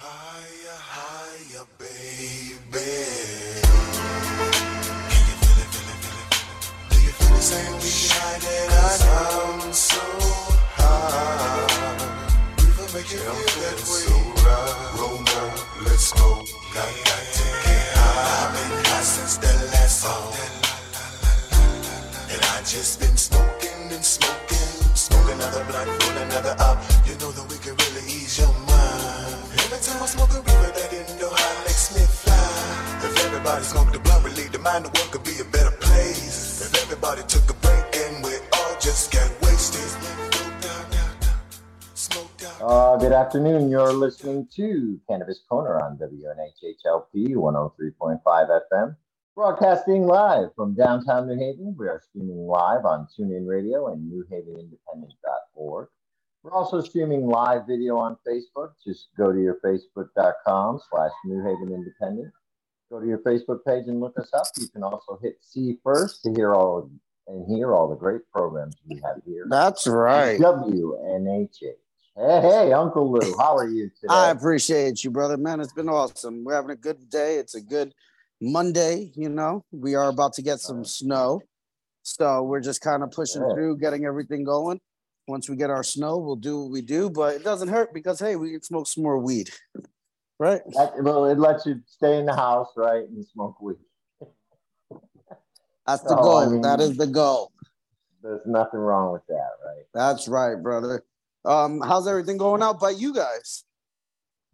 Higher, higher, baby. Can you feel it, feel it, feel it. Do you feel the same we high that I sound so high? We will make you feel that way. So right. Roll let's go. Got, got to get high. I've been high since the last song. And I just been smoking and smoking. Smoke another blunt, roll another up. Reaper, that high makes me fly. If everybody smoked blunt, relieve the mind, the world could be a better place. If everybody took a break and we all just got wasted. Uh, good afternoon. You're listening to Cannabis Corner on WNHHLP 103.5 FM. Broadcasting live from downtown New Haven. We are streaming live on TuneIn Radio and NewHavenIndependent.org. We're also streaming live video on Facebook. Just go to your facebook.com slash New Haven Independent. Go to your Facebook page and look us up. You can also hit see first to hear all and hear all the great programs we have here. That's right. WNHH. Hey, hey, Uncle Lou, how are you today? I appreciate you, brother. Man, it's been awesome. We're having a good day. It's a good Monday, you know. We are about to get some uh-huh. snow. So we're just kind of pushing Yeah. through, getting everything going. Once we get our snow, we'll do what we do, but it doesn't hurt because hey, we can smoke some more weed. Right? That, well, it lets you stay in the house, right, and smoke weed. That's the goal. I mean- that is the goal. There's nothing wrong with that, right? That's right, brother. Um, how's everything going out by you guys?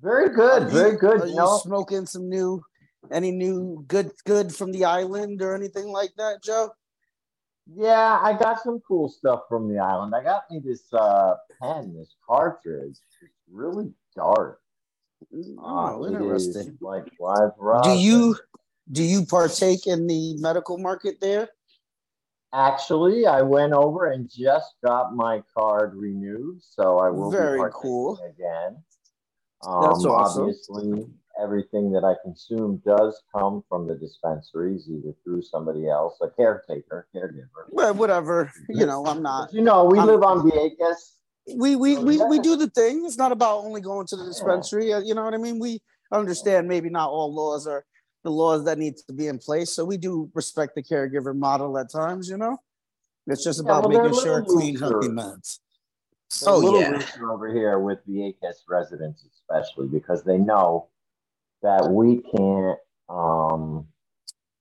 Very good, very good. Are You you know, smoking some new, any new good good from the island or anything like that, Joe? Yeah, I got some cool stuff from the island. I got me this uh, pen, this cartridge. It's really dark. Uh, Oh, is interesting. like live rock. Do you do you partake in the medical market there? Actually, I went over and just got my card renewed, so I will Very be partaking cool. again. That's Um, awesome. Obviously, everything that I consume does come from the dispensaries, either through somebody else, a caretaker, caregiver. Well, whatever. You know, I'm not. You know, we I'm- live on Vieques. We we we, we do the thing. It's not about only going to the dispensary. uh, You know what I mean? We understand maybe not all laws are the laws that need to be in place. So we do respect the caregiver model at times. You know, it's just Yeah, about well, making sure clean, healthy meds. A Oh little yeah. looser over here with Vieques residents, especially because they know that we can't um,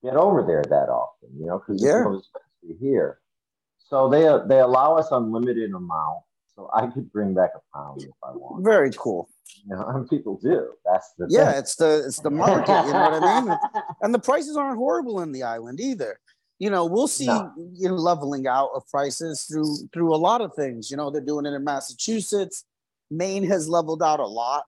get over there that often, you know, because Yeah. dispensary here. So they they allow us unlimited amount, so I could bring back a pound if I want. Very cool. You know, and people do. That's the Yeah, thing. it's the it's the market. You know what I mean? and the prices aren't horrible in the island either. You know, we'll see No. you know leveling out of prices through through a lot of things. You know, they're doing it in Massachusetts. Maine has leveled out a lot.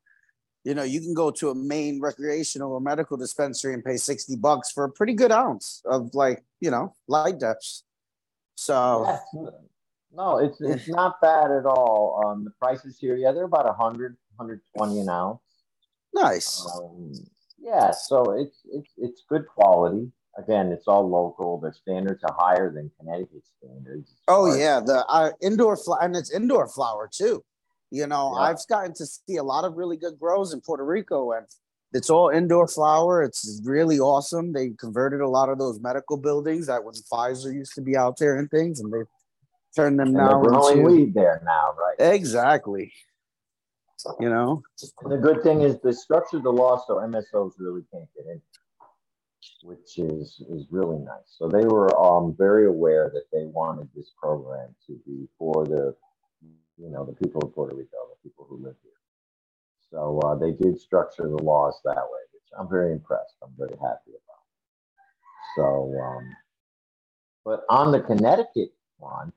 You know, you can go to a Maine recreational or medical dispensary and pay 60 bucks for a pretty good ounce of like, you know, light deps. So Yes. No, it's it's not bad at all. Um, the prices here, yeah, they're about 100, 120 an ounce. nice. Um, yeah, so it's it's it's good quality. Again, it's all local. The standards are higher than Connecticut standards. Oh yeah, the uh, indoor flower and it's indoor flower too. You know, Yeah. I've gotten to see a lot of really good grows in Puerto Rico, and it's all indoor flower. It's really awesome. They converted a lot of those medical buildings that when Pfizer used to be out there and things, and they turned them And they're now growing into weed there now, right? exactly. You know, And the good thing is the structure of the law, so MSOs really can't get in, which is is really nice. So they were um very aware that they wanted this program to be for the you know the people of Puerto Rico, the people who live here. So uh, they did structure the laws that way, which I'm very impressed. I'm very happy about. So, um, but on the Connecticut front,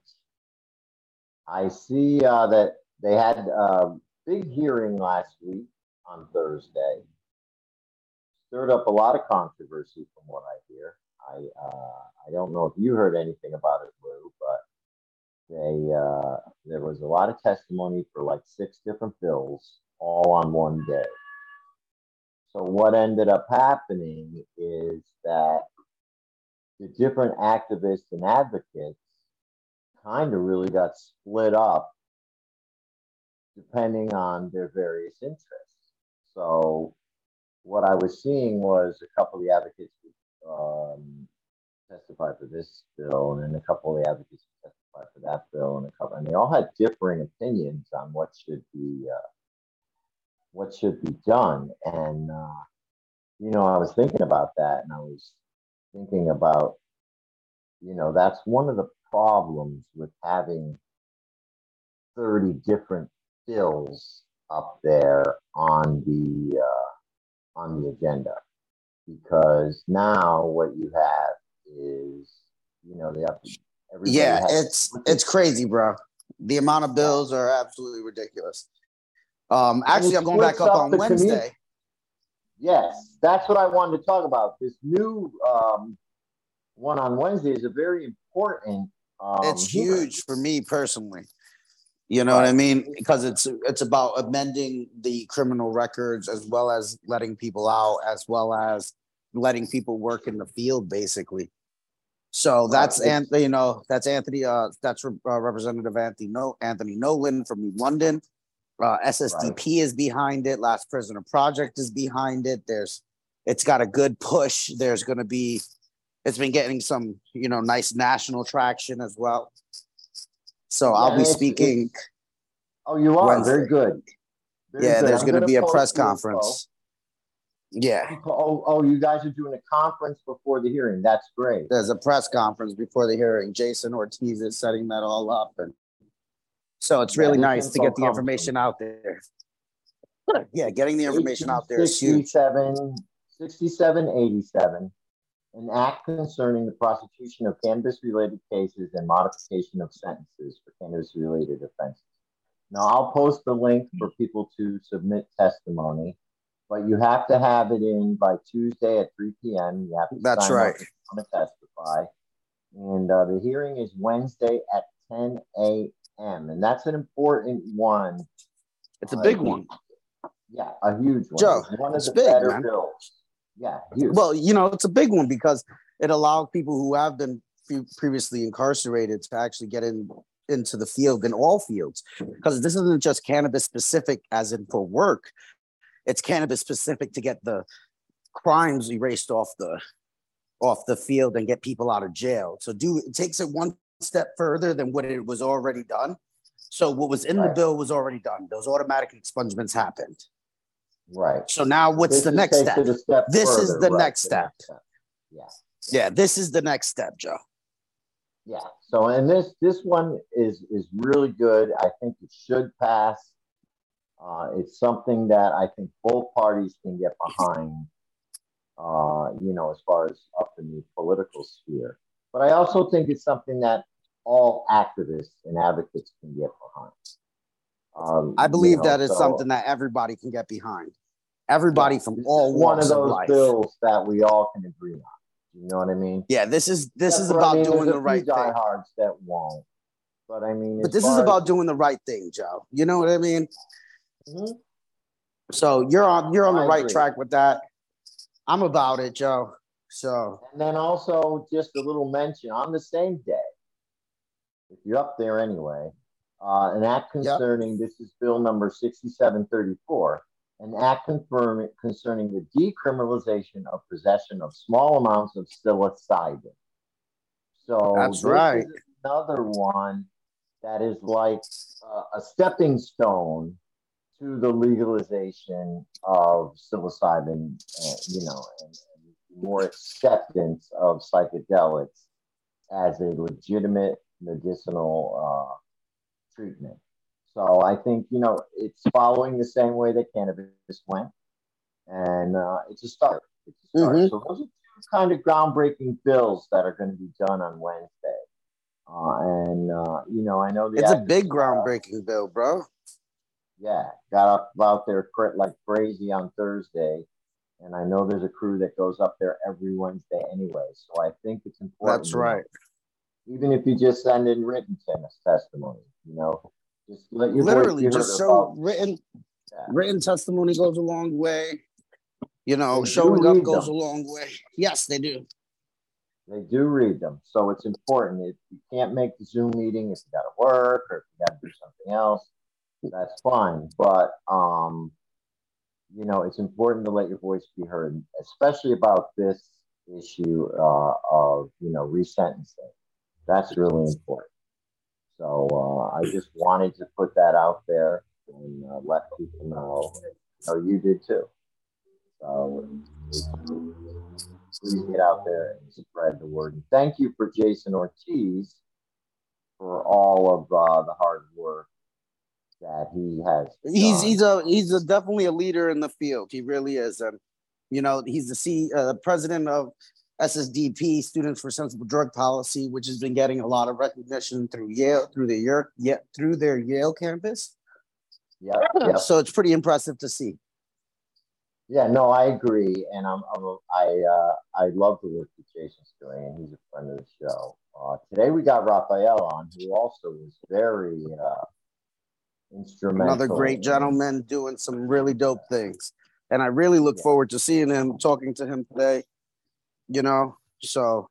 I see uh, that they had a big hearing last week on Thursday. Stirred up a lot of controversy from what I hear. I uh, I don't know if you heard anything about it, Lou, but they uh, there was a lot of testimony for like six different bills all on one day. So what ended up happening is that the different activists and advocates kind of really got split up depending on their various interests. So what I was seeing was a couple of the advocates um, testify for this bill, and then a couple of the advocates for that bill, and a couple, and they all had differing opinions on what should be uh, what should be done. And uh, you know, I was thinking about that, and I was thinking about, you know, that's one of the problems with having thirty different bills up there on the uh, on the agenda because now what you have is you know they have to yeah it's it's crazy bro. The amount of bills are absolutely ridiculous. Um actually i'm going back up, up on wednesday. Community. yes that's what i wanted to talk about. This new um one on wednesday is a very important um, it's huge for me personally. You know what I mean? Because it's it's about amending the criminal records as well as letting people out, as well as letting people work in the field, basically. So that's. Anthony, you know, that's Anthony. Uh, that's uh, Representative Anthony no Anthony Nolan from New London. Uh, SSDP right. is behind it. Last Prisoner Project is behind it. There's, it's got a good push. There's going to be, it's been getting some, you know, nice national traction as well. So I'll be speaking. Oh, you are Wednesday. very good. Very yeah, good. there's going to be a press conference. Yeah. Oh, oh, you guys are doing a conference before the hearing. That's great. There's a press conference before the hearing. Jason Ortiz is setting that all up, and so it's really yeah, nice to get the information out there. Yeah, getting the information out there is huge. 6787 an act concerning the prosecution of cannabis related cases and modification of sentences for cannabis related offenses. Now, I'll post the link for people to submit testimony, but you have to have it in by Tuesday at 3 p.m. You have to That's right. to testify. And uh, the hearing is Wednesday at 10 a.m. And that's an important one. It's a big uh, one. Yeah, a huge one. Joe, it's one of the big, better man. bills. Yeah. Well, you know, it's a big one because it allowed people who have been previously incarcerated to actually get in into the field in all fields because this isn't just cannabis specific as in for work it's cannabis specific to get the crimes erased off the off the field and get people out of jail so do it takes it one step further than what it was already done so what was in right. the bill was already done those automatic expungements happened Right. So now what's this the next step? step? This further, is the right, next step. next step. Yeah. Yeah, this is the next step, Joe. Yeah. So and this this one is is really good. I think it should pass. Uh, it's something that I think both parties can get behind. Uh, you know, as far as up in the political sphere. But I also think it's something that all activists and advocates can get behind. Um, I believe you know, that is so, something that everybody can get behind. Everybody yeah, from all one of those of bills that we all can agree on. You know what I mean? Yeah, this is this is about I mean, doing the right thing. Diehards that won't, but I mean, but this is about doing the right thing, Joe. You know what I mean? Mm-hmm. So you're on you're on the I right agree. track with that. I'm about it, Joe. So and then also just a little mention on the same day, if you're up there anyway, uh, an act concerning, yep. this is bill number 6734, an act confirm, concerning the decriminalization of possession of small amounts of psilocybin. So that's right. another one that is like uh, a stepping stone to the legalization of psilocybin, uh, you know, and, and more acceptance of psychedelics as a legitimate medicinal uh, treatment. So I think, you know, it's following the same way that cannabis went. And uh, it's a start. It's a start. Mm-hmm. So those are two kind of groundbreaking bills that are going to be done on Wednesday. Uh, and, uh, you know, I know the It's a big groundbreaking bill, bro. Yeah, got up out there like crazy on Thursday. And I know there's a crew that goes up there every Wednesday anyway. So I think it's important. That's right. Know, even if you just send in written testimony, you know, just let your literally just show written yeah. written testimony goes a long way. You know, they showing up goes them. a long way. Yes, they do. They do read them, so it's important. If you can't make the Zoom meeting, if you got to work or if you got to do something else, that's fine. But um, you know, it's important to let your voice be heard, especially about this issue uh, of, you know, resentencing. That's really important. So uh, I just wanted to put that out there and uh, let people know. So you did too. So please get out there and spread the word. And thank you for Jason Ortiz for all of uh, the hard work that he has. He's done. he's a he's a, definitely a leader in the field. He really is, and you know he's the C uh, president of SSDP, Students for Sensible Drug Policy, which has been getting a lot of recognition through Yale through the Yale yeah, through their Yale campus. Yeah, yeah. So it's pretty impressive to see. Yeah, no, I agree, and I'm, I'm a, I uh, I love the work that Jason's doing, and he's a friend of the show. Uh, today we got Raphael on, who also was very uh, instrumental. Another great gentleman doing some really dope things, and I really look Yeah. forward to seeing him, talking to him today. You know, so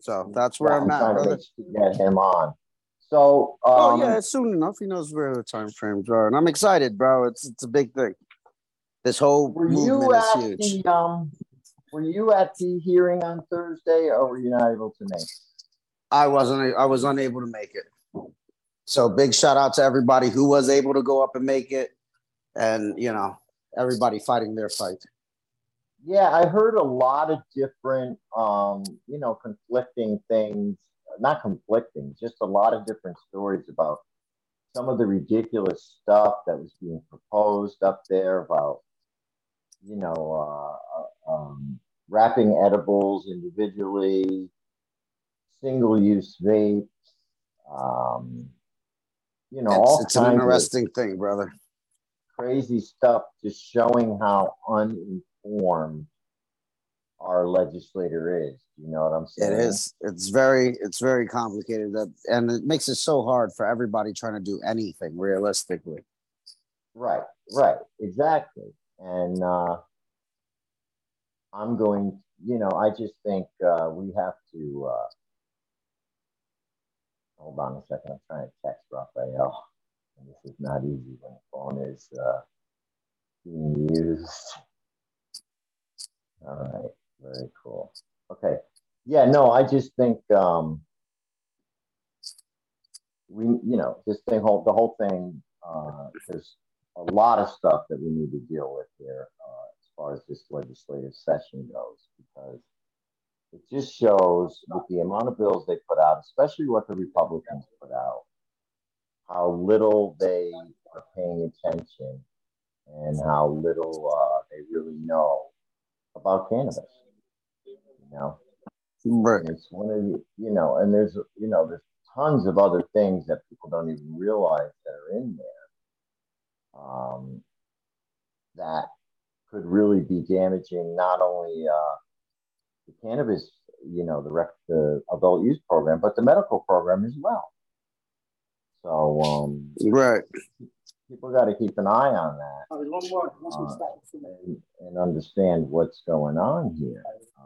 so that's where Yeah, I'm at, brother. to get him on. So, um, oh yeah, soon enough. He knows where the time frames are, and I'm excited, bro. It's it's a big thing. This whole were movement you is huge. the um, were you at the hearing on Thursday, or were you not able to make? it? I wasn't. I was unable to make it. So big shout out to everybody who was able to go up and make it, and you know everybody fighting their fight. Yeah, I heard a lot of different, um, you know, conflicting things. Not conflicting, just a lot of different stories about some of the ridiculous stuff that was being proposed up there about, you know, uh, uh, um, wrapping edibles individually, single-use vapes, um, you know, all It's, it's an interesting thing, brother. crazy stuff just showing how uninformed our legislator is. You know what I'm saying? is. It's very. It's very complicated. That and it makes it so hard for everybody trying to do anything realistically. Right, right, exactly. And uh, I'm going, you know, I just think uh, we have to. Uh, hold on a second. I'm trying to text Raphael. And this is not easy when the phone is uh, being used. All right, very cool. Okay. Yeah, no, I just think um, we, you know, this thing, whole, the whole thing, uh, there's a lot of stuff that we need to deal with here uh, as far as this legislative session goes, because it just shows with the amount of bills they put out, especially what the Republicans put out, how little they are paying attention and how little uh, they really know about cannabis. You know, Right. and it's one of the, you know, and there's, you know, there's tons of other things that people don't even realize that are in there um, that could really be damaging not only uh, the cannabis, you know, the, rec- the adult use program, but the medical program as well. So um, Right. people got to keep an eye on that uh, and, and understand what's going on here.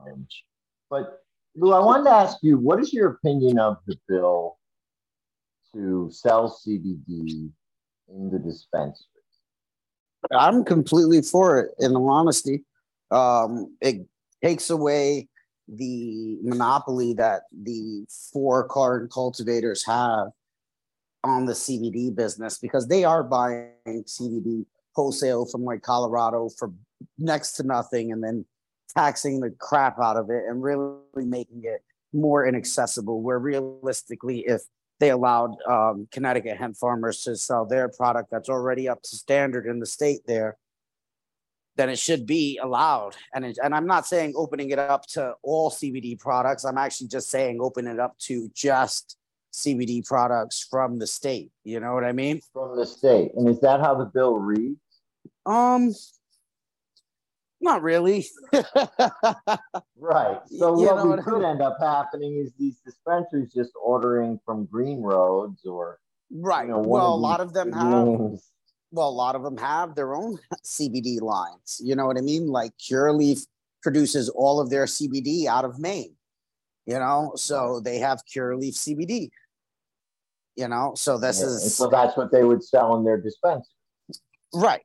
Um, but Lou, I wanted to ask you, what is your opinion of the bill to sell CBD in the dispensary? I'm completely for it. In all honesty, um, it takes away the monopoly that the four card cultivators have on the CBD business because they are buying CBD wholesale from like Colorado for next to nothing and then taxing the crap out of it and really making it more inaccessible. Where realistically, if they allowed um, Connecticut hemp farmers to sell their product that's already up to standard in the state there, then it should be allowed. And it, and I'm not saying opening it up to all CBD products. I'm actually just saying open it up to just CBD products from the state. You know what I mean? From the state. And is that how the bill reads? Um, not really. Right. So You what we what I could mean? end up happening is these dispensaries just ordering from Green Roads or right. you know, well, a lot of them have. Well, a lot of them have their own CBD lines. You know what I mean? Like Curaleaf produces all of their CBD out of Maine. You know, so they have Curaleaf CBD. You know, so this Yeah, is so that's what they would sell in their dispensary. right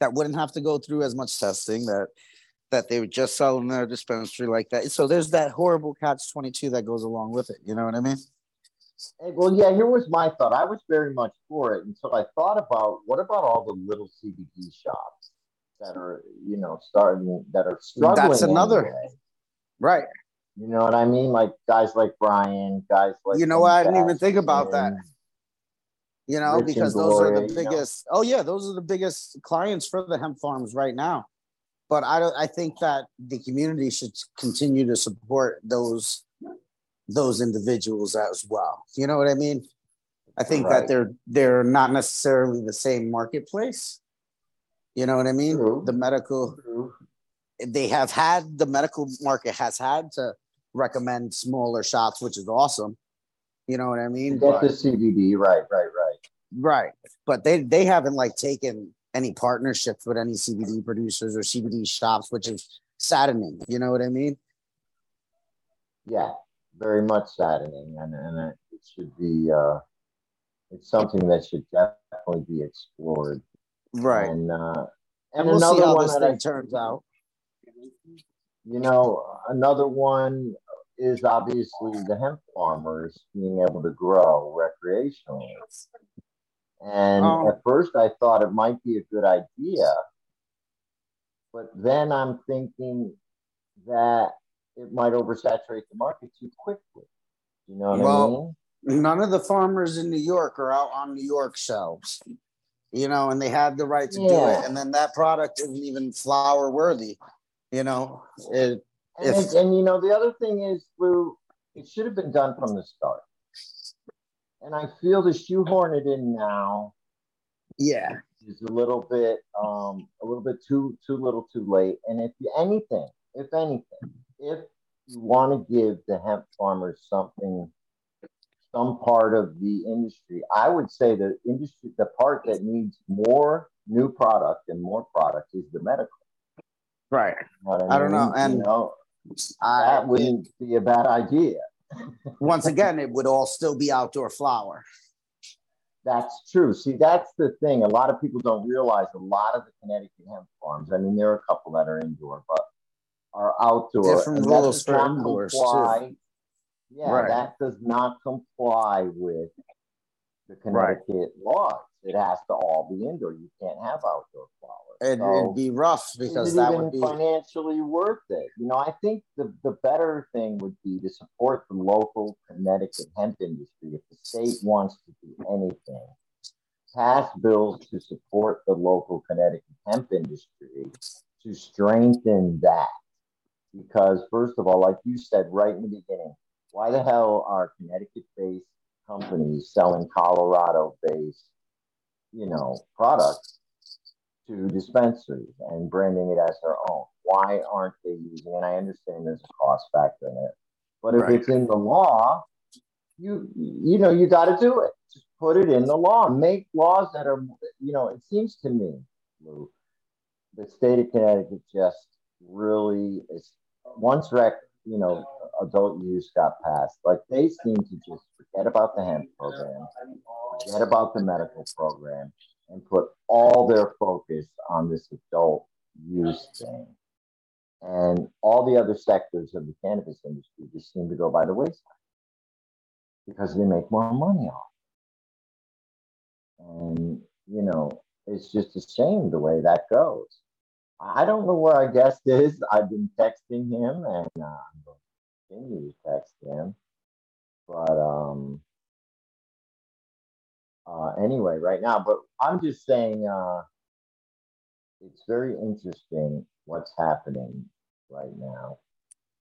that wouldn't have to go through as much testing that that they would just sell in their dispensary like that so there's that horrible catch 22 that goes along with it you know what i mean well, yeah, here was my thought. I was very much for it until I thought about what about all the little CBD shops that are, you know, starting that are struggling. That's another- anyway. right You know what I mean? Like guys like Brian, guys like You know what? I didn't even think about that. you know Rich because those are the you know? biggest oh yeah those are the biggest clients for the hemp farms right now but i don't i think that the community should continue to support those those individuals as well you know what i mean i think Right. that they're they're not necessarily the same marketplace you know what i mean True. the medical True. they have had the medical market has had to recommend smaller shops which is awesome you know what i mean Get the CBD, right, right, right. Right. But they they haven't like taken any partnerships with any CBD producers or CBD shops, which is saddening. You know what I mean? Yeah, very much saddening, and and it should be. uh It's something that should definitely be explored. Right. And uh, And and we'll see another how one this that I thing turns out. You know, another one is obviously the hemp farmers being able to grow recreationally. And Oh. at first, I thought it might be a good idea, but then I'm thinking that it might oversaturate the market too quickly. You know what Well, I mean? None of the farmers in New York are out on New York shelves. You know, and they had the right to do it. And then that product isn't even flower worthy. You know, it And, if- and you know, the other thing is, Lou, it should have been done from the start. And I feel to shoehorn it in now yeah. is a little bit um a little bit too too little too late and if anything if anything if you want to give the hemp farmers something some part of the industry i would say the industry the part that needs more new product and more product is the medical Right. You know what I don't know, and you know I, that wouldn't be a bad idea once again, it would all still be outdoor flower. That's true. See, that's the thing. A lot of people don't realize a lot of the Connecticut hemp farms. I mean, there are a couple that are indoor, but are outdoor. Different rules does for not too. comply- Yeah, Right. that does not comply with the Right. Connecticut laws. It has to all be indoor. You can't have outdoor flowers. It, So- it'd be rough because that would be financially worth it? You know, I think the, the better thing would be to support the local Connecticut hemp industry. If the state wants to do anything, pass bills to support the local Connecticut hemp industry to strengthen that. Because, first of all, like you said right in the beginning, why the hell are Connecticut based companies selling Colorado based, you know, products to dispensaries and branding it as their own. Why aren't they using? And I understand there's a cost factor in it, but if Right. it's in the law, you you know you got to do it. Just put it in the law. Make laws that are you know. It seems to me, Lou, the state of Connecticut just really is once rec you know adult use got passed, like they seem to just forget about the hemp program, forget about the medical program, and put all their focus on this adult use thing. And all the other sectors of the cannabis industry just seem to go by the wayside because they make more money off. And, you know, it's just a shame the way that goes. I don't know where our guest is. I've been texting him and uh, I'm going to continue to text him. But, um, uh, anyway, right now. But I'm just saying, uh, it's very interesting what's happening right now.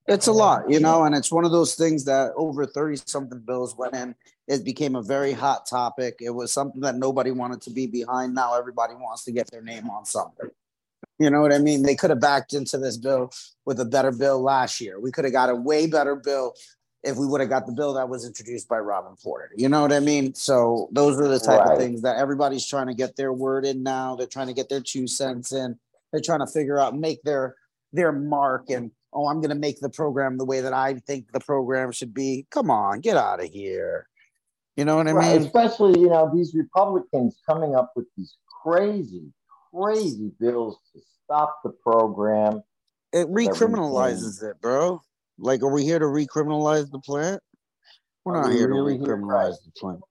It's a lot, you know, and it's one of those things that over 30 something bills went in. It became a very hot topic. It was something that nobody wanted to be behind. Now everybody wants to get their name on something. You know what I mean? They could have backed into this bill with a better bill last year. We could have got a way better bill if we would have got the bill that was introduced by Robyn Porter. You know what I mean? So those are the type Right. of things that everybody's trying to get their word in now. They're trying to get their two cents in. They're trying to figure out, make their their mark and oh, I'm going to make the program the way that I think the program should be. Come on, get out of here. You know what I Right, mean? Especially, you know, these Republicans coming up with these crazy, crazy bills to stop the program. It recriminalizes it, bro. Like, are we here to recriminalize the plant? We're not we here to really here, recriminalize the plant.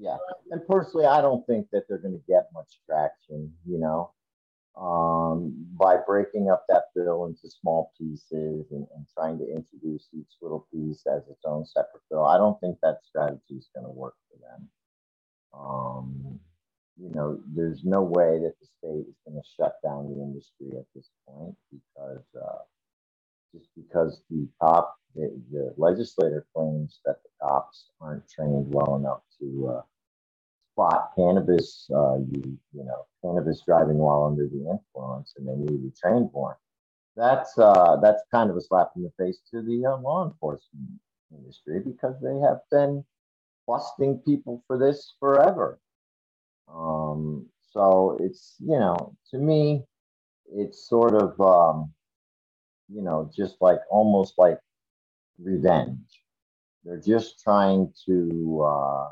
Yeah, and personally, I don't think that they're going to get much traction. You know, um, by breaking up that bill into small pieces and, and trying to introduce each little piece as its own separate bill. I don't think that strategy is going to work for them. Um, you know, there's no way that the state is going to shut down the industry at this point because uh, just because the top, the, the legislator claims that the cops aren't trained well enough to uh, spot cannabis, uh, you, you know, cannabis driving while under the influence, and they need to be trained more. That's uh, that's kind of a slap in the face to the uh, law enforcement industry because they have been busting people for this forever. Um, so it's you know, to me, it's sort of um, you know, just like almost like revenge. They're just trying to uh,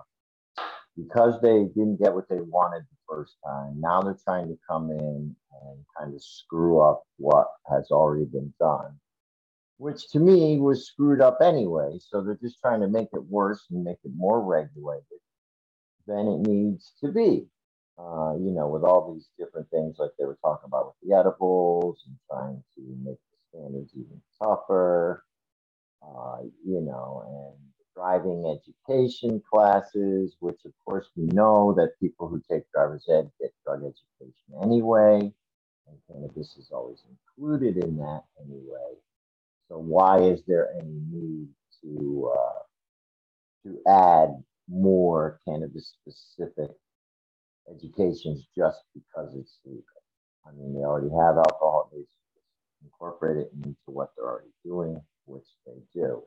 because they didn't get what they wanted the first time. Now they're trying to come in and kind of screw up what has already been done, which to me was screwed up anyway. So they're just trying to make it worse and make it more regulated than it needs to be. Uh, you know, with all these different things like they were talking about with the edibles and trying to make the standards even tougher, uh, you know, and driving education classes, which of course we know that people who take driver's ed get drug education anyway, and cannabis is always included in that anyway. So why is there any need to uh, to add more cannabis specific educations just because it's legal? I mean, they already have alcohol. They just incorporate it into what they're already doing, which they do.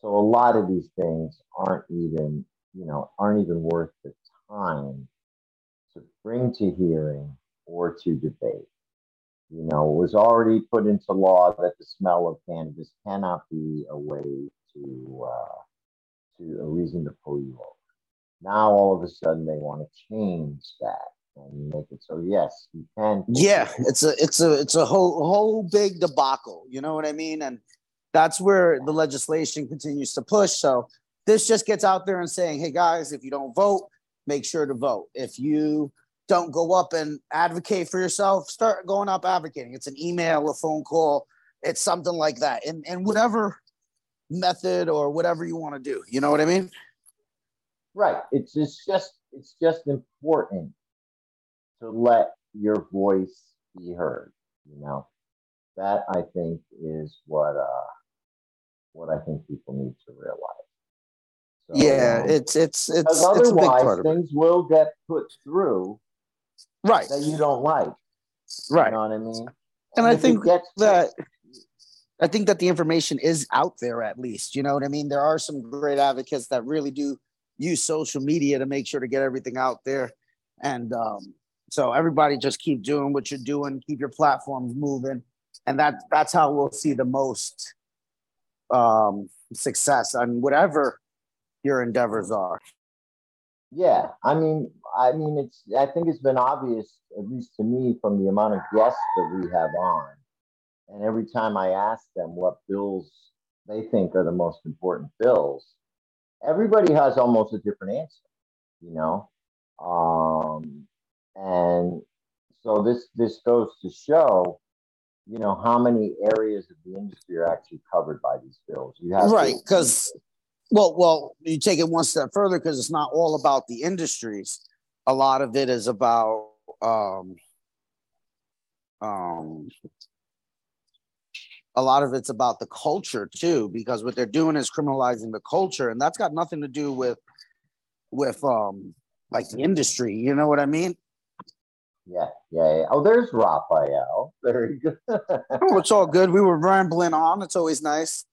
So a lot of these things aren't even, you know, aren't even worth the time to bring to hearing or to debate. You know, it was already put into law that the smell of cannabis cannot be a way to uh, to a reason to pull you over. Now all of a sudden they want to change that and make it so yes, you can. Yeah, it's a it's a it's a whole whole big debacle. You know what I mean? And that's where the legislation continues to push. So this just gets out there and saying, hey guys, if you don't vote, make sure to vote. If you don't go up and advocate for yourself, start going up advocating. It's an email, a phone call, it's something like that. And and whatever method or whatever you want to do. You know what I mean? Right. It's it's just it's just important to let your voice be heard. You know, that I think is what uh what I think people need to realize. So, yeah, it's it's it's because it's a big otherwise part of it. things will get put through Right. that you don't like. Right. You know what I mean? And I think that I think that the information is out there at least. You know what I mean? There are some great advocates that really do use social media to make sure to get everything out there. And um, so everybody just keep doing what you're doing, keep your platforms moving. And that that's how we'll see the most um, success on whatever your endeavors are. Yeah, I mean, I mean, it's. I think it's been obvious, at least to me, from the amount of guests that we have on, and every time I ask them what bills they think are the most important bills, everybody has almost a different answer. You know, um, and so this this goes to show, you know, how many areas of the industry are actually covered by these bills. You have to- Right, 'cause- Well, well, you take it one step further because it's not all about the industries. A lot of it is about um, um, a lot of it's about the culture too, because what they're doing is criminalizing the culture, and that's got nothing to do with with um like the industry. You know what I mean? Yeah, yeah, yeah. Oh, there's Raphael. Very good. Oh, it's all good. We were rambling on. It's always nice.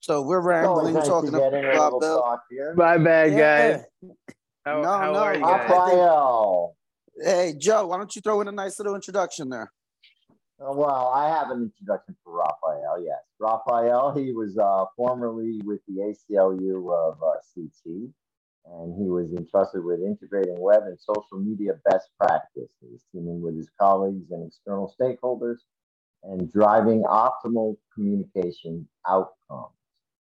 So we're rambling, nice to talking get in a little about Bill. talk here. My bad, Yeah. guys. How, No, how no, are you guys? Raphael. Hey, Joe, why don't you throw in a nice little introduction there? Uh, Well, I have an introduction for Raphael. Yes, Raphael. He was uh, formerly with the ACLU of uh, CT, and he was entrusted with integrating web and social media best practices, teaming with his colleagues and external stakeholders, and driving optimal communication outcomes.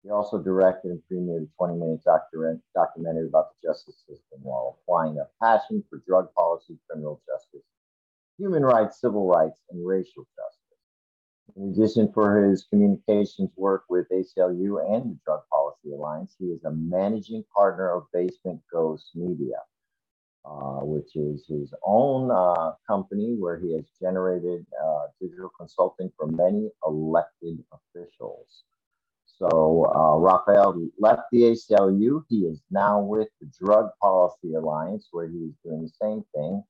He also directed and premiered a 20 minute documentary about the justice system while applying a passion for drug policy, criminal justice, human rights, civil rights, and racial justice. In addition for his communications work with ACLU and the Drug Policy Alliance, he is a managing partner of Basement Ghost Media, uh, which is his own uh, company where he has generated uh, digital consulting for many elected officials. So uh, Rafael left the ACLU. He is now with the Drug Policy Alliance, where he's doing the same thing,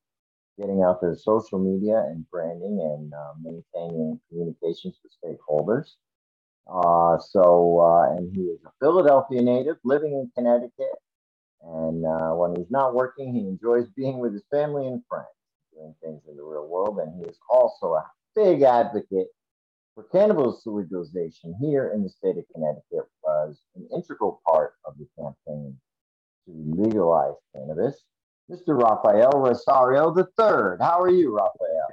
getting out there social media and branding and uh, maintaining communications with stakeholders. Uh, so, uh, and he is a Philadelphia native living in Connecticut. And uh, when he's not working, he enjoys being with his family and friends, doing things in the real world. And he is also a big advocate for cannabis legalization here in the state of Connecticut was an integral part of the campaign to legalize cannabis. Mr. Rafael Rosario III. How are you, Rafael?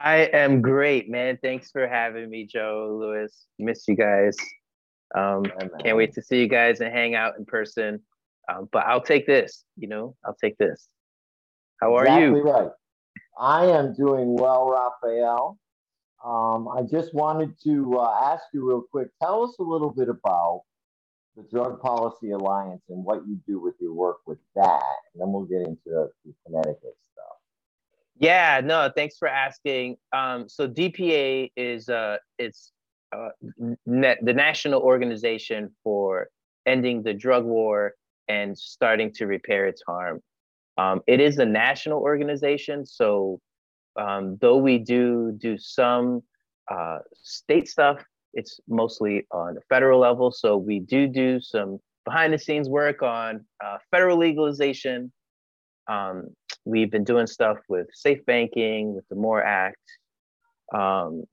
I am great, man. Thanks for having me, Joe, Lewis. Miss you guys. Um, yeah, can't wait to see you guys and hang out in person. Um, but I'll take this, you know, I'll take this. How are exactly you? right. I am doing well, Rafael. Um, I just wanted to uh, ask you real quick. Tell us a little bit about the Drug Policy Alliance and what you do with your work with that, and then we'll get into the, the Connecticut stuff. Yeah, no, thanks for asking. Um, so DPA is uh, it's uh, the national organization for ending the drug war and starting to repair its harm. Um, it is a national organization, so um, though we do do some uh, state stuff, it's mostly on the federal level. So we do do some behind the scenes work on uh, federal legalization. Um, we've been doing stuff with safe banking, with the MORE Act, um,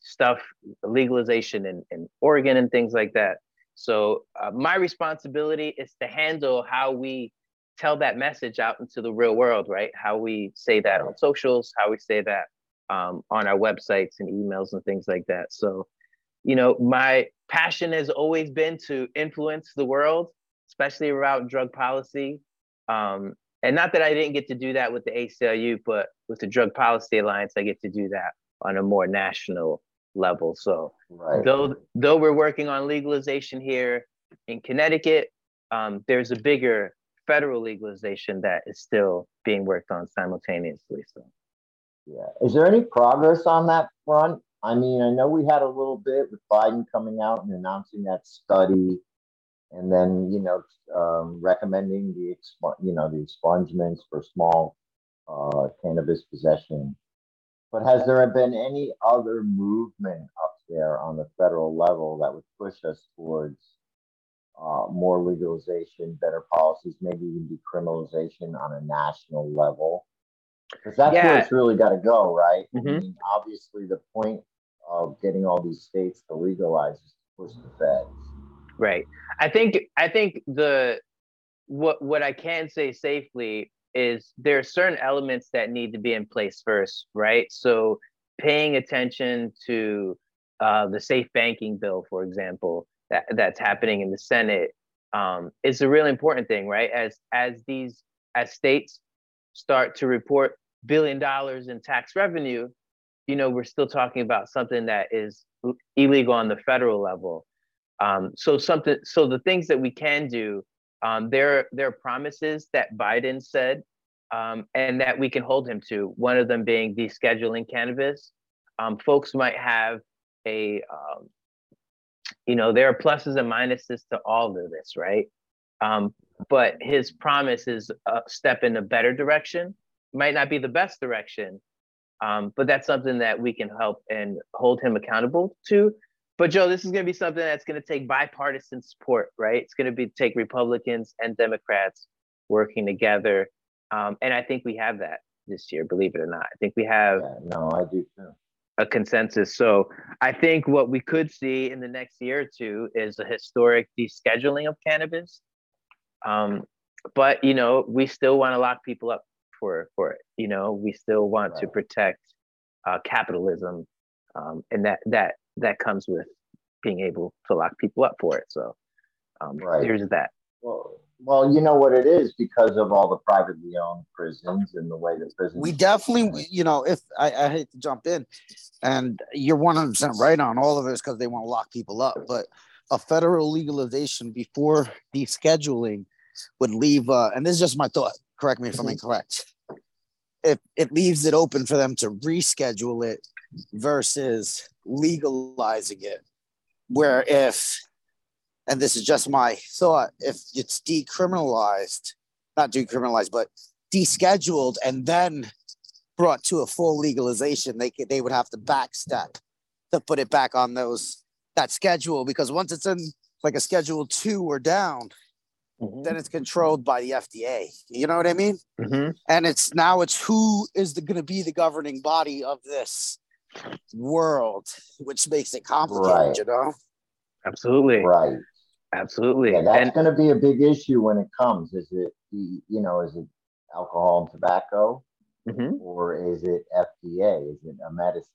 stuff, legalization in, in Oregon and things like that. So uh, my responsibility is to handle how we tell that message out into the real world, right? How we say that on socials, how we say that um, on our websites and emails and things like that. So, you know, my passion has always been to influence the world, especially around drug policy. Um, and not that I didn't get to do that with the ACLU, but with the Drug Policy Alliance, I get to do that on a more national level. So, right. though though we're working on legalization here in Connecticut, um, there's a bigger federal legalization that is still being worked on simultaneously. So, yeah, is there any progress on that front? I mean, I know we had a little bit with Biden coming out and announcing that study, and then you know um, recommending the exp- you know the expungements for small uh, cannabis possession. But has there been any other movement up there on the federal level that would push us towards uh, more legalization, better policies, maybe even decriminalization on a national level. Because that's yeah. where it's really got to go, right? Mm-hmm. I mean, obviously, the point of getting all these states to legalize is to push the feds. Right. I think. I think the what what I can say safely is there are certain elements that need to be in place first, right? So paying attention to uh, the safe banking bill, for example, that that's happening in the Senate um, is a really important thing, right? As as these as states start to report billion dollars in tax revenue, you know, we're still talking about something that is illegal on the federal level. Um, so something, so the things that we can do, um, there there are promises that Biden said, um, and that we can hold him to. One of them being descheduling cannabis. Um, folks might have a um, you know, there are pluses and minuses to all of this, right? Um, but his promise is a step in a better direction. Might not be the best direction, um, but that's something that we can help and hold him accountable to. But Joe, this is going to be something that's going to take bipartisan support, right? It's going to be take Republicans and Democrats working together, um, and I think we have that this year. Believe it or not, I think we have. Yeah, no, I do too a consensus. So I think what we could see in the next year or two is a historic descheduling of cannabis. Um, but you know, we still want to lock people up for for it. You know, we still want right. to protect uh, capitalism, um, and that that that comes with being able to lock people up for it. So um, Right. there's that. Well, well, you know what it is because of all the privately owned prisons and the way that prisons. we definitely you know if i, I hate to jump in and you're 100% right on all of this because they want to lock people up but a federal legalization before descheduling would leave uh, and this is just my thought correct me if i'm mm-hmm. incorrect if it leaves it open for them to reschedule it versus legalizing it where if and this is just my thought if it's decriminalized not decriminalized but descheduled and then brought to a full legalization, they could, they would have to backstep to put it back on those that schedule because once it's in like a schedule two or down, then it's controlled by the FDA. You know what I mean? Mhm. And it's now it's who is going to be the governing body of this world, which makes it complicated. Right. You know? Absolutely, right. absolutely. Yeah, that's going to be a big issue when it comes. Is it the you know is it alcohol and tobacco Mhm. or is it FDA? Is it a medicine?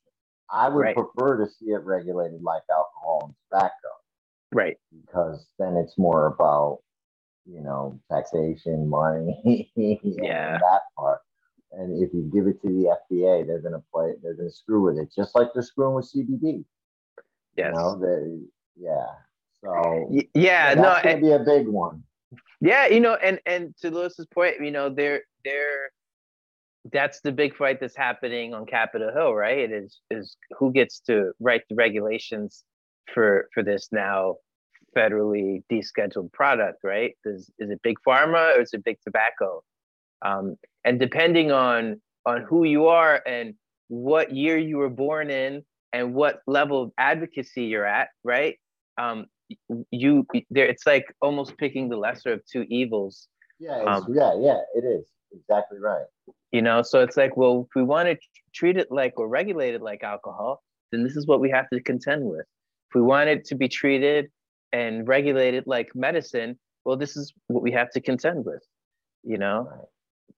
I would Right. prefer to see it regulated like alcohol and tobacco right, because then it's more about you know taxation, money, Yeah. that part. And if you give it to the FDA, they're going to play. They're to screw with it, just like they're screwing with CBD. yes, You know, they, yeah. So yeah, that's no, and- be a big one. Yeah, you know, and and to Lewis's point, you know, they're they're that's the big fight that's happening on Capitol Hill, right? It is is who gets to write the regulations for for this now federally descheduled product, right? Is is it big pharma or is it big tobacco? Um, and depending on on who you are and what year you were born in and what level of advocacy you're at, right? Um, you there it's like almost picking the lesser of two evils Yeah, it's, Um, yeah, yeah, it is exactly right. you know so it's like well if we want to treat it like or regulate it like alcohol then this is what we have to contend with if we want it to be treated and regulated like medicine well this is what we have to contend with you know Right.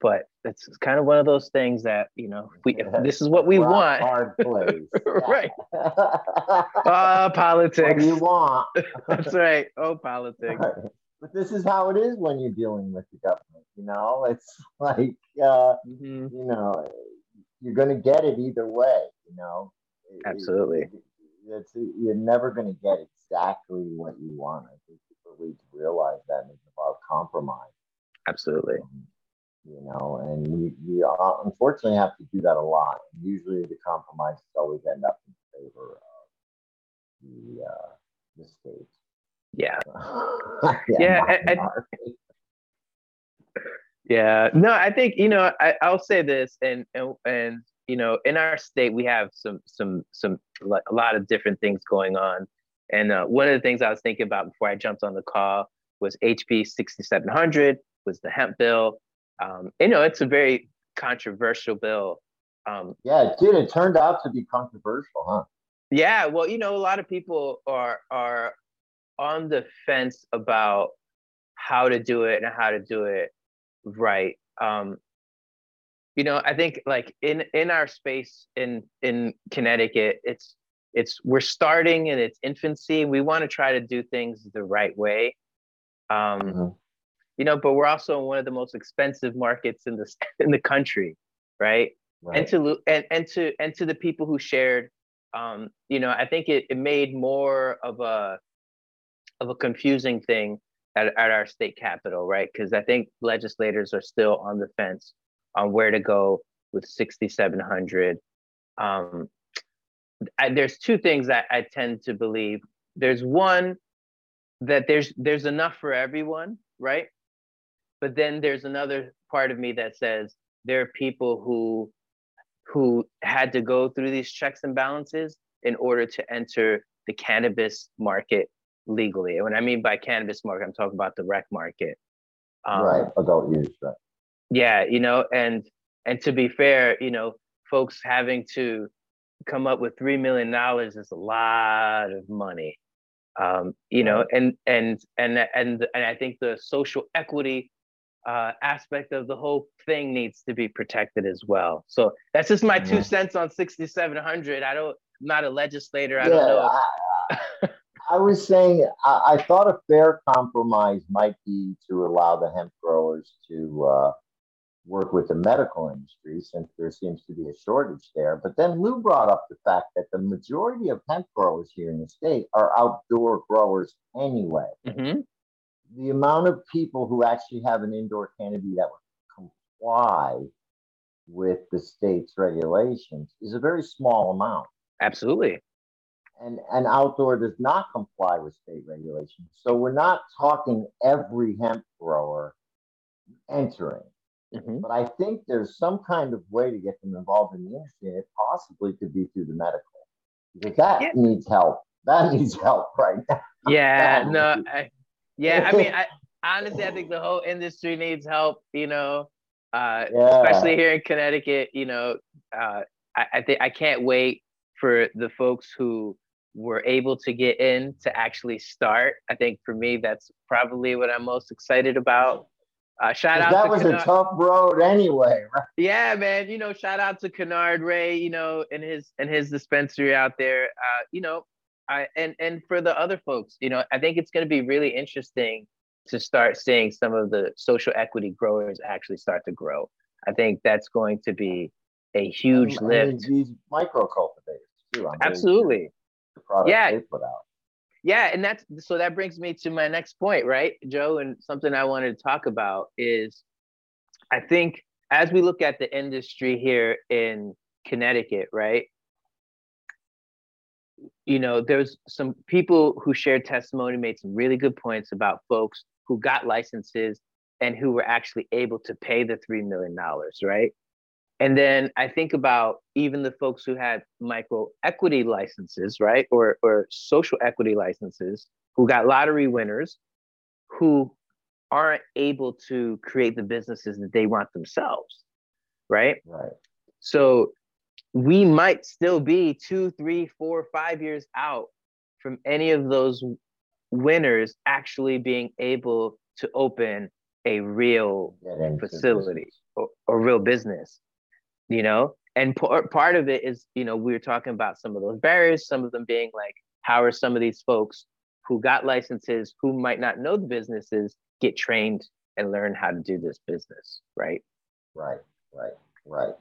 but it's kind of one of those things that you know if we if this is what we Rock want hard place. Right. what ah do politics you want? that's right oh politics Right. But this is how it is when you're dealing with the government. You know, it's like uh, Mhm. you know you're going to get it either way. You know, It- it- Absolutely. it- it's you're never going to get exactly what you want. I think people need to realize that and it's about compromise. absolutely Um, you know, and we, uh, unfortunately have to do that a lot. Usually, the compromises always end up in favor of the uh, the state. yeah yeah, Yeah, and- Yeah, no, I think you know I, I'll say this, and and and you know in our state we have some some some a lot of different things going on, and uh, one of the things I was thinking about before I jumped on the call was HB 6700 was the hemp bill. Um, you know, it's a very controversial bill. Um, yeah, it did. It turned out to be controversial, huh? yeah, well, you know, a lot of people are are on the fence about how to do it and how to do it right. Um, you know, I think like in in our space in in Connecticut, it's it's we're starting in its infancy. We want to try to do things the right way. Um, Mhm. you know, but we're also in one of the most expensive markets in the in the country, right? Right. and to and and to and to the people who shared um you know i think it, it made more of a of a confusing thing at, at our state capitol right because i think legislators are still on the fence on where to go with 6700 um I, there's two things that i tend to believe there's one that there's there's enough for everyone right but then there's another part of me that says there are people who who had to go through these checks and balances in order to enter the cannabis market legally. And when I mean by cannabis market, I'm talking about the rec market. Um, right. Adult use. Right. Yeah, you know, and and to be fair, you know, folks having to come up with three million dollars is a lot of money. Um, you know, and and and and and I think the social equity uh, aspect of the whole thing needs to be protected as well. So that's just my two cents on 6700. I don't, I'm not a legislator. I yeah, don't know. I, I- I was saying I, I thought a fair compromise might be to allow the hemp growers to uh, work with the medical industry since there seems to be a shortage there. But then Lou brought up the fact that the majority of hemp growers here in the state are outdoor growers anyway. Mhm. The amount of people who actually have an indoor canopy that would comply with the state's regulations is a very small amount Absolutely. and and outdoor does not comply with state regulations. So we're not talking every hemp grower entering, Mhm. but I think there's some kind of way to get them involved in the industry, it possibly could be through the medical because that Yeah. needs help. That needs help right now. Yeah, no, I, yeah. I mean, I honestly, I think the whole industry needs help. You know, uh, Yeah. especially here in Connecticut. You know, uh, I, I think I can't wait for the folks who were able to get in to actually start. I think for me, that's probably what I'm most excited about. Uh, shout out that to was Kennard- a tough road anyway, right? yeah, man. You know, shout out to Kennard Ray. You know, and his and his dispensary out there. Uh, you know, I and and for the other folks, you know, I think it's going to be really interesting to start seeing some of the social equity growers actually start to grow. I think that's going to be a huge And- and lift. these micro cultivators too. I'm Absolutely. The products Yeah. they put out. Yeah, and that's so that brings me to my next point, right, Joe? And something I wanted to talk about is I think as we look at the industry here in Connecticut, right? You know, there's some people who shared testimony, made some really good points about folks who got licenses and who were actually able to pay the $3 million, right? And then I think about even the folks who had micro equity licenses, right? Or, or social equity licenses who got lottery winners who aren't able to create the businesses that they want themselves, right? Right. So we might still be two, three, four, five years out from any of those winners actually being able to open a real facility or, or real business you know and part part of it is you know we were talking about some of those barriers some of them being like how are some of these folks who got licenses who might not know the businesses get trained and learn how to do this business right Right. Right. Right.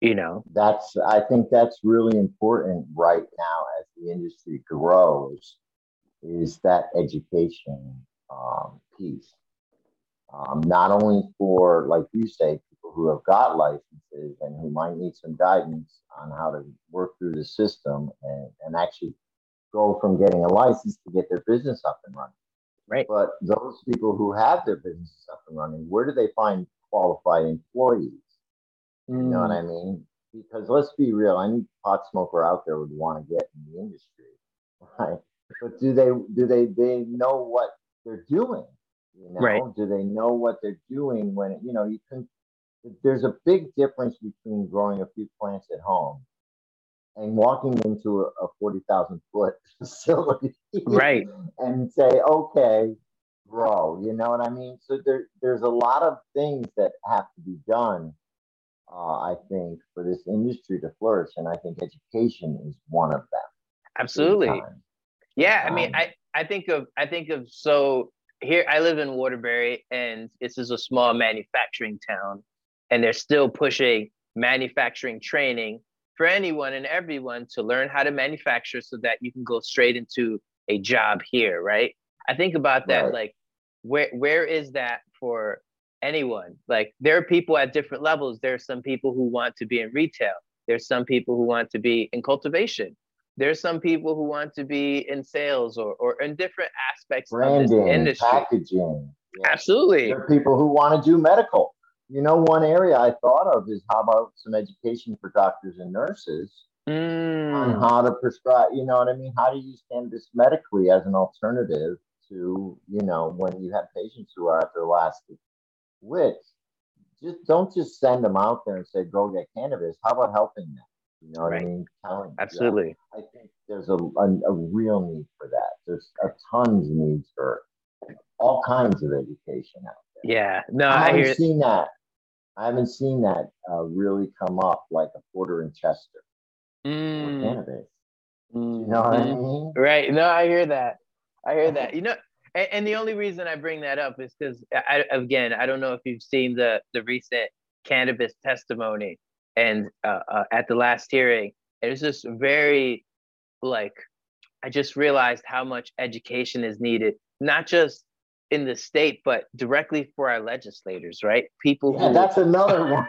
you know that's i think that's really important right now as the industry grows is that education um, piece um, not only for like you say people who have got licenses and who might need some guidance on how to work through the system and, and actually go from getting a license to get their business up and running Right. but those people who have their businesses up and running where do they find qualified employees you know what hmm. I mean? Because let's be real, any pot smoker out there would want to get in the industry, right? But do they do they they know what they're doing? You know, Right. do they know what they're doing when you know you can? There's a big difference between growing a few plants at home and walking into a, a forty thousand foot facility, Right. And say, okay, grow. You know what I mean? So there there's a lot of things that have to be done uh, I think, for this industry to flourish. And I think education is one of them. absolutely. Yeah, I mean, Um, I I think of I think of so here I live in Waterbury, and this is a small manufacturing town, and they're still pushing manufacturing training for anyone and everyone to learn how to manufacture so that you can go straight into a job here, right? I think about that Right. like where where is that for anyone? Like there are people at different levels. There are some people who want to be in retail. There's some people who want to be in cultivation there's some people who want to be in sales or, or in different aspects of this Branding, industry. packaging. Yeah. Absolutely. There are people who want to do medical. You know, one area I thought of is how about some education for doctors and nurses on Mm, how to prescribe, you know what I mean? How to use cannabis medically as an alternative to, you know, when you have patients who are at their last wits. Just don't just send them out there and say, go get cannabis. How about helping them? You know what Right. I mean? Telling yeah. absolutely. I think there's a, a, a real need for that. There's a tons of needs for all kinds of education out there. Yeah, no, I I hear. seen that. I haven't seen that uh, really come up like a Porter and Chester Mm, cannabis. mm, You know what I mm. mean? Right. No, I hear that. I hear that. You know, and, and the only reason I bring that up is because I, again, I don't know if you've seen the the recent cannabis testimony and uh, uh, at the last hearing, it was just very like I just realized how much education is needed, not just in the state, but directly for our legislators, right? People Yeah, who that's another one.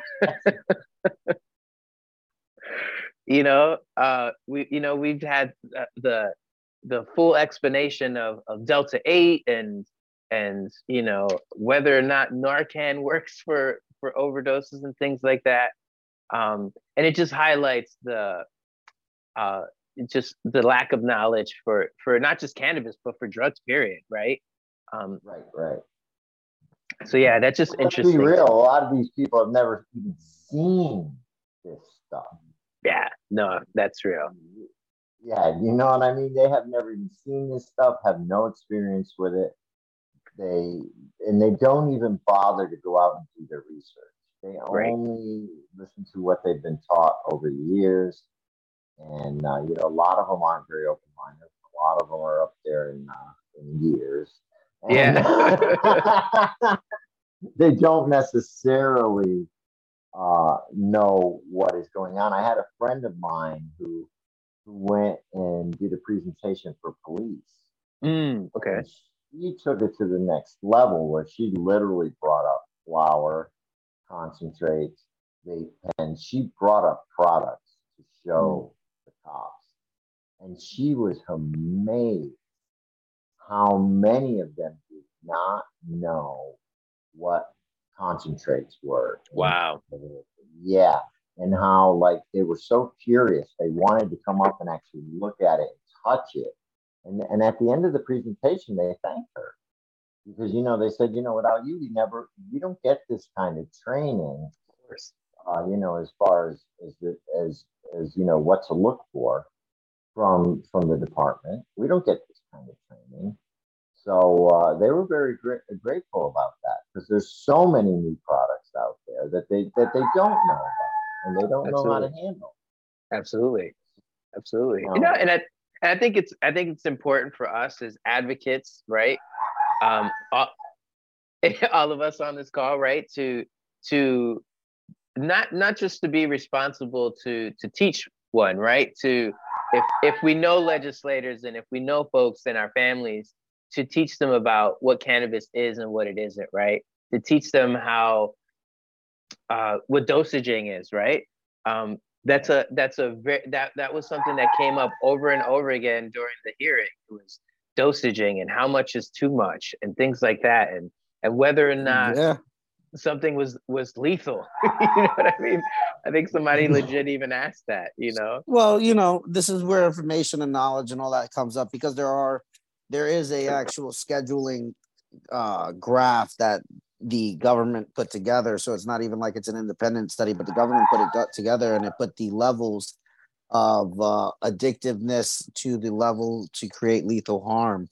you know uh we you know we've had uh, the the full explanation of, of delta 8 and and you know whether or not narcan works for for overdoses and things like that um and it just highlights the uh just the lack of knowledge for for not just cannabis but for drugs period right um Right, right. so yeah that's just Let's be interesting real. A lot of these people have never even seen this stuff. yeah no that's real Yeah, you know what I mean? They have never even seen this stuff, have no experience with it. They and they don't even bother to go out and do their research. They Right. only listen to what they've been taught over the years. And uh, you know, a lot of them aren't very open-minded. A lot of them are up there in uh, in years. And they don't necessarily uh, know what is going on. I had a friend of mine who who went and did a presentation for police. Mm, okay And She took it to the next level where she literally brought up flour, concentrates, vape and She brought up products to show the cops. And she was amazed how many of them did not know what concentrates were. wow Yeah. And how like they were so curious. They wanted to come up and actually look at it and touch it. And and at the end of the presentation, they thanked her. Because you know, they said, you know, without you, we never we don't get this kind of training, uh, you know, as far as as the, as as you know what to look for from from the department. We don't get this kind of training. So uh, they were very gra- grateful about that because there's so many new products out there that they that they don't know about and they don't know how to Absolutely. handle. Absolutely, absolutely. No. You know, and I, and I think it's I think it's important for us as advocates, right? Um, all, all of us on this call, right? To to not not just to be responsible to to teach one, right? To if if we know legislators and if we know folks in our families, to teach them about what cannabis is and what it isn't, right? To teach them how uh, what dosaging is, right? Um, that's a that's a very that that was something that came up over and over again during the hearing. It was dosaging and how much is too much and things like that, and and whether or not yeah. Something was was lethal. you know what I mean? I think somebody legit even asked that. You know? Well, you know, this is where information and knowledge and all that comes up because there are there is a actual scheduling uh graph that the government put together. So it's not even like it's an independent study, but the government put it together and it put the levels of uh, addictiveness to the level to create lethal harm.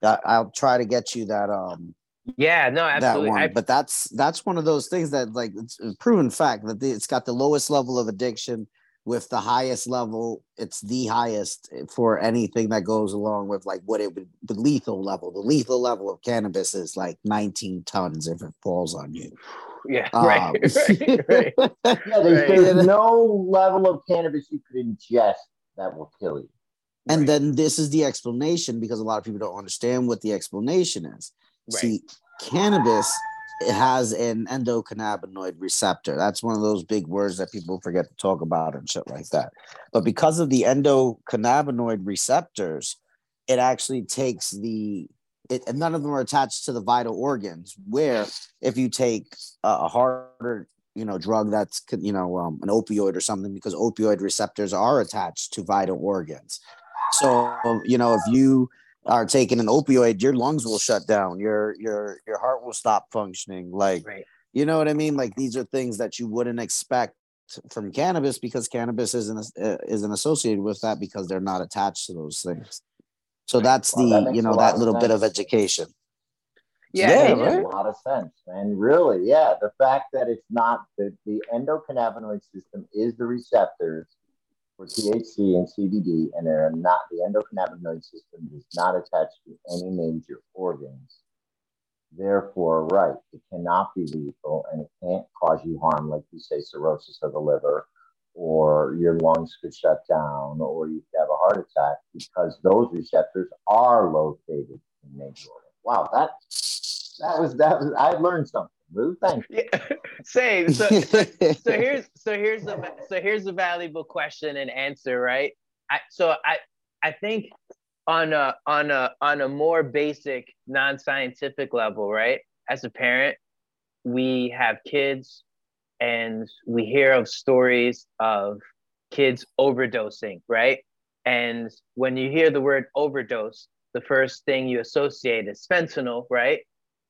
That I'll try to get you that um Yeah. No. that Absolutely. one. I, but that's that's one of those things that like it's a proven fact that the- it's got the lowest level of addiction with the highest level. It's the highest for anything that goes along with like what it would the lethal level. The lethal level of cannabis is like 19 tons if it falls on you. yeah. Um, Right. right. Right. Yeah, there's, Right. there's no level of cannabis you could ingest that will kill you. And Right. then this is the explanation because a lot of people don't understand what the explanation is. Right. See, cannabis it has an endocannabinoid receptor. That's one of those big words that people forget to talk about and shit like that. But because of the endocannabinoid receptors, it actually takes the it, and none of them are attached to the vital organs. Where if you take a, a harder you know drug that's you know um, an opioid or something because opioid receptors are attached to vital organs so you know if you are taking an opioid your lungs will shut down your your your heart will stop functioning like Right. you know what i mean like these are things that you wouldn't expect from cannabis because cannabis isn't uh, isn't associated with that because they're not attached to those things so that's Wow, the that you know lot that of little bit of education Yeah, Yeah, they makes right? a lot of sense, man. Really, yeah. The fact that it's not the, the endocannabinoid system is the receptors for THC and CBD, and they're not the endocannabinoid system is not attached to any major organs. Therefore, right, it cannot be lethal and it can't cause you harm, like you say, cirrhosis of the liver, or your lungs could shut down, or you could have a heart attack because those receptors are located in major organs. Wow, that that was that was I learned something. Lou, thank you. Yeah, same. So, so, so here's so here's the so here's a valuable question and answer, right? I, so I I think on a on a on a more basic non-scientific level, right? As a parent, we have kids and we hear of stories of kids overdosing, right? And when you hear the word overdose, the first thing you associate is fentanyl, right?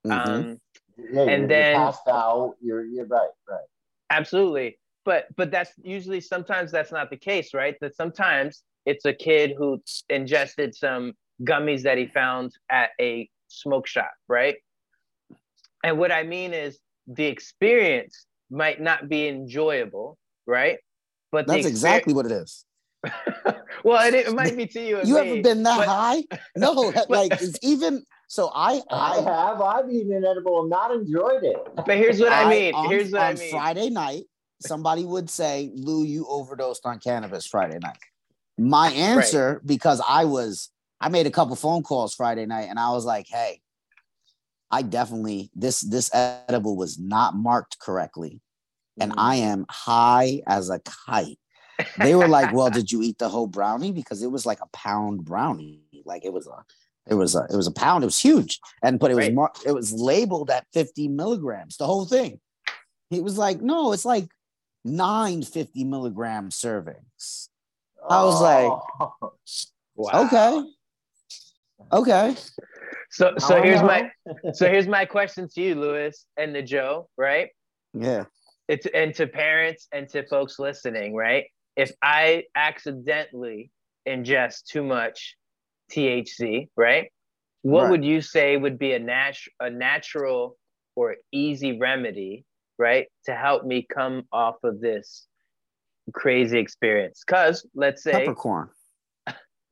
Mhm. Um, Yeah, And then- you're passed out. You're you're right, right. absolutely but but that's usually sometimes that's not the case right that sometimes it's a kid who ingested some gummies that he found at a smoke shop right and what i mean is the experience might not be enjoyable right but That's exactly what it is. Exper- well it, it might be to you You me, ever been that but- high? No, but- like it's even so. I I I have. I've eaten an edible and not enjoyed it. but here's what i, mean on, here's what on i mean Friday night, somebody would say, "Lou, you overdosed on cannabis Friday night." My answer, because I was, I made a couple phone calls Friday night, and I was like, "Hey, I definitely this this edible was not marked correctly, and Mm. I am high as a kite." They were like, "Well, did you eat the whole brownie? Because it was like a pound brownie, like it was a." It was a it was a pound. It was huge, and but it was Right. mar- it was labeled at fifty milligrams. The whole thing. He was like, no, it's like nine 50 milligram servings. I was like, Oh. Wow. Okay. Okay. so so here's my so here's my question to you lewis and the joe right Yeah. it's and to parents and to folks listening, right? If I accidentally ingest too much THC, right? What Right. would you say would be a nat- a natural or easy remedy, right, to help me come off of this crazy experience? Because let's say, Peppercorn.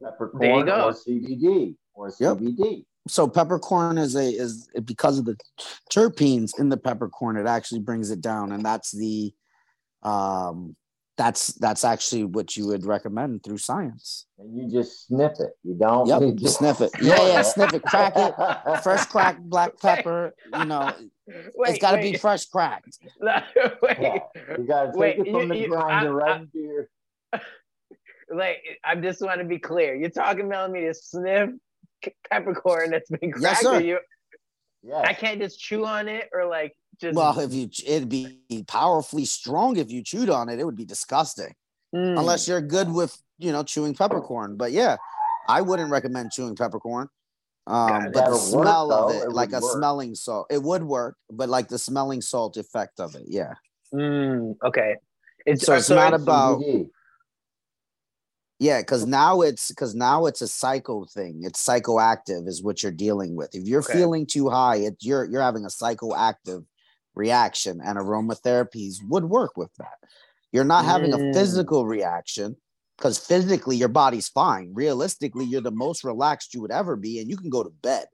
Peppercorn There you go. or CBD or Yep. CBD. So peppercorn is a is because of the terpenes in the peppercorn, it actually brings it down. And that's the um that's that's actually what you would recommend through science. And you just sniff it. You don't. Yep, you just sniff it. Yeah, yeah, sniff it, crack it. Fresh crack, black pepper, you know, wait, it's gotta be fresh cracked. wait, You gotta take Wait, it from you- the you- grinder I- right I- into your. like I just want to be clear. You're talking about me to sniff c- peppercorn that's been cracked. Yes, cracked. sir. you, Yes. I can't just chew on it or like just. Well, if you it'd be powerfully strong if you chewed on it, it would be disgusting. Mm, unless you're good with you know chewing peppercorn. But yeah, I wouldn't recommend chewing peppercorn. Um, but the That'll work, smell of it, It like a work. smelling salt, it would work. But like the smelling salt effect of it, yeah. mm, okay. It's So uh, it's not it's- about- CBD. Yeah, because now it's because now it's a psycho thing. It's psychoactive, is what you're dealing with. If you're Okay. feeling too high, it you're you're having a psychoactive reaction, and aromatherapies would work with that. You're not having Mm. a physical reaction because physically your body's fine. Realistically, you're the most relaxed you would ever be, and you can go to bed.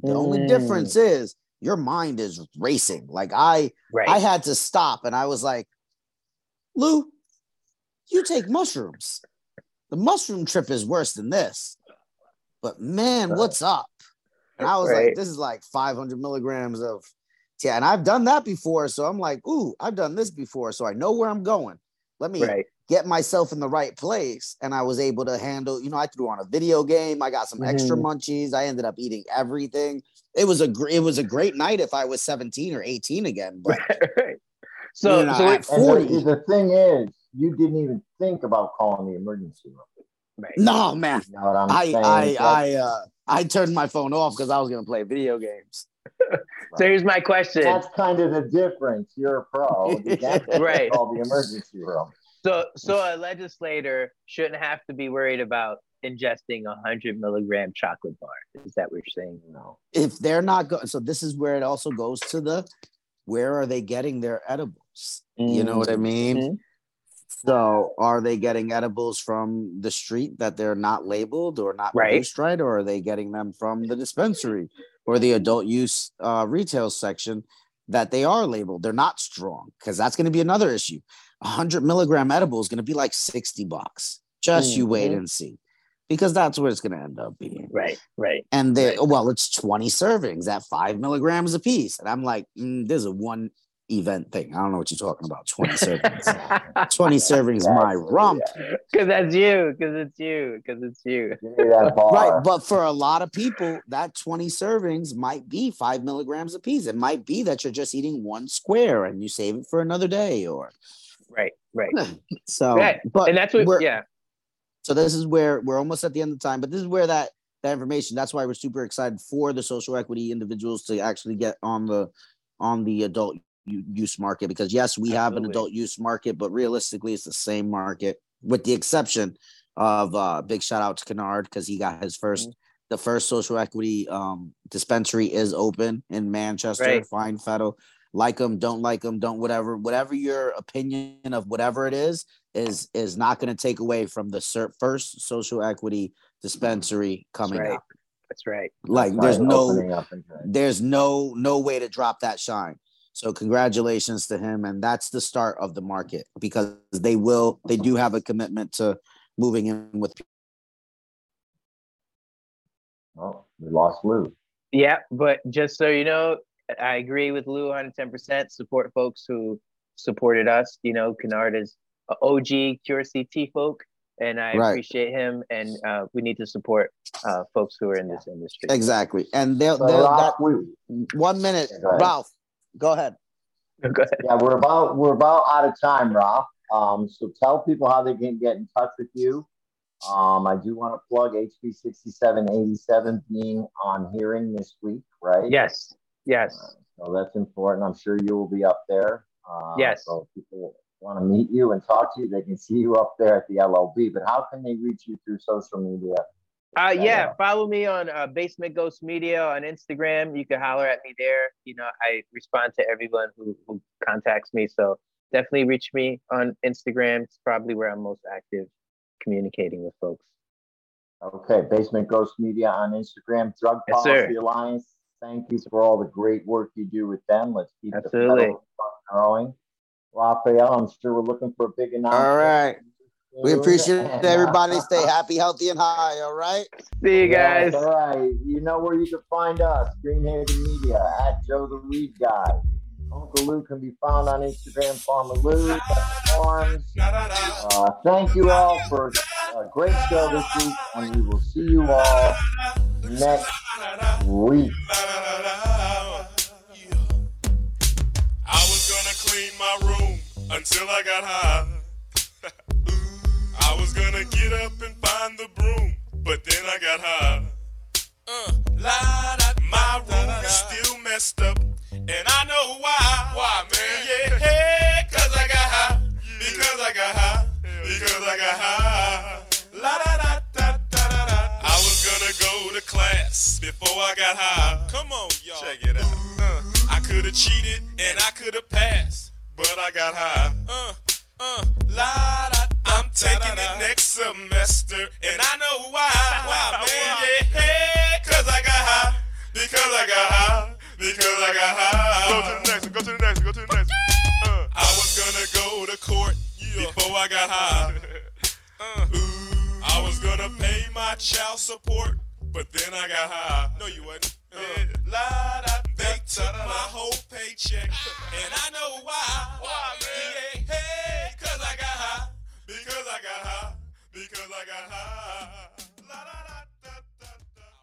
The only Mm. difference is your mind is racing. Like I, right. I had to stop, and I was like, Lou, you take mushrooms. The mushroom trip is worse than this. But man, what's up? And I was Right. like, this is like 500 milligrams of, yeah. And I've done that before. So I'm like, ooh, I've done this before. So I know where I'm going. Let me right. get myself in the right place. And I was able to handle, you know, I threw on a video game. I got some extra Mhm. munchies. I ended up eating everything. It was a gr- it was a great night if I was 17 or 18 again. But right. So, You know, so I- wait, 40. the, the thing is, you didn't even think about calling the emergency room. right. no, man. You know what I'm I saying? I So- I uh I turned my phone off because I was gonna play video games. So here's my question. That's kind of the difference. You're a pro. You Right. call the emergency room. So, so a legislator shouldn't have to be worried about ingesting a hundred milligram chocolate bar. Is that what you're saying? No. if they're not going so this is where it also goes to the where are they getting their edibles you know what i mean Mhm. So are they getting edibles from the street that they're not labeled or not Right. produced right or are they getting them from the dispensary or the adult use uh, retail section that they are labeled they're not strong because that's going to be another issue A 100 milligram edible is going to be like 60 bucks just you wait Mhm. and see because that's where it's going to end up being Right, right. and they Right. well it's 20 servings at five milligrams a piece and i'm like mm, this is a one event thing i don't know what you're talking about 20 servings 20 servings my That's- rump Because that's you. Because it's you. Because it's you. Give me that bar. right but for a lot of people that 20 servings might be five milligrams a piece it might be that you're just eating one square and you save it for another day or Right, right. Hmm. so Right. but And that's what. we're- Yeah. so this is where we're almost at the end of the time but this is where that that information that's why we're super excited for the social equity individuals to actually get on the on the adult u- use market because yes we have an adult use market but realistically it's the same market with the exception of uh big shout out to Kennard because he got his 1st Mhm. the first social equity um dispensary is open in manchester Right. Fine Fettle like them don't like them don't whatever whatever your opinion of whatever it is is is not going to take away from the first social equity dispensary coming right. up That's right. like Right, there's no opening up and- there's no no way to drop that shine so congratulations to him and that's the start of the market because they will they do have a commitment to moving in with Oh, we lost Lou. Yeah, but just so you know, I agree with Lou 110%. Support folks who supported us. You know, Kennard is a OG QRCT folk, and I Right. appreciate him. And uh, we need to support uh, folks who are in this industry. exactly and they'll, So, they'll Ralph, that one minute ralph go ahead Go ahead. yeah, we're about we're about out of time, Ralph. Um, so tell people how they can get in touch with you. Um, I do want to plug HB sixty seven eighty seven being on hearing this week, right? Yes, yes. So that's important. I'm sure you will be up there. Uh, Yes. So if people want to meet you and talk to you, they can see you up there at the LLB. But how can they reach you through social media? Uh, Yeah, yeah, yeah. follow me on uh, Basement Ghost Media on Instagram. You can holler at me there. You know, I respond to everyone who, who contacts me. So definitely reach me on Instagram. It's probably where I'm most active communicating with folks. Okay, Basement Ghost Media on Instagram, Drug Yes, sir. Policy Alliance. Thank you for all the great work you do with them. Let's keep Absolutely. the federal growing. Raphael, I'm sure we're looking for a big announcement. all right we appreciate And, everybody stay happy healthy and high all right See you yes, guys. all right, you know where you can find us. Green Haven Media at Joe the Weed Guy. Uncle Lou can be found on Instagram, Farmer Lou. Farms. Uh, thank you all for a great show this week, and we will see you all next week. I was gonna clean my room until I got high. I was gonna get up and find the broom, but then I got high. Uh, la, da, my room is still messed up, and I know why. Why, man? Yeah, hey, cause I got high. Because I got high. Because I got high. La da da da da da da. I was gonna go to class before I got high. Come on, y'all. Check it out. Uh, I could have cheated and I could have passed, but I got high. Uh, uh, la da. Taking it next semester, and I know why. Why, man? Yeah, cause I got high. Because I got high. Because I got high. Go to the next one. Go to the next one. Go to the next one. Uh, I was gonna go to court before I got high. Uh, I was gonna pay my child support, but then I got high. No, you wasn't. Uh, la, da, they took my whole paycheck, and I know why. Why, man? Yeah, because I got high. Because I got high. La, la, la.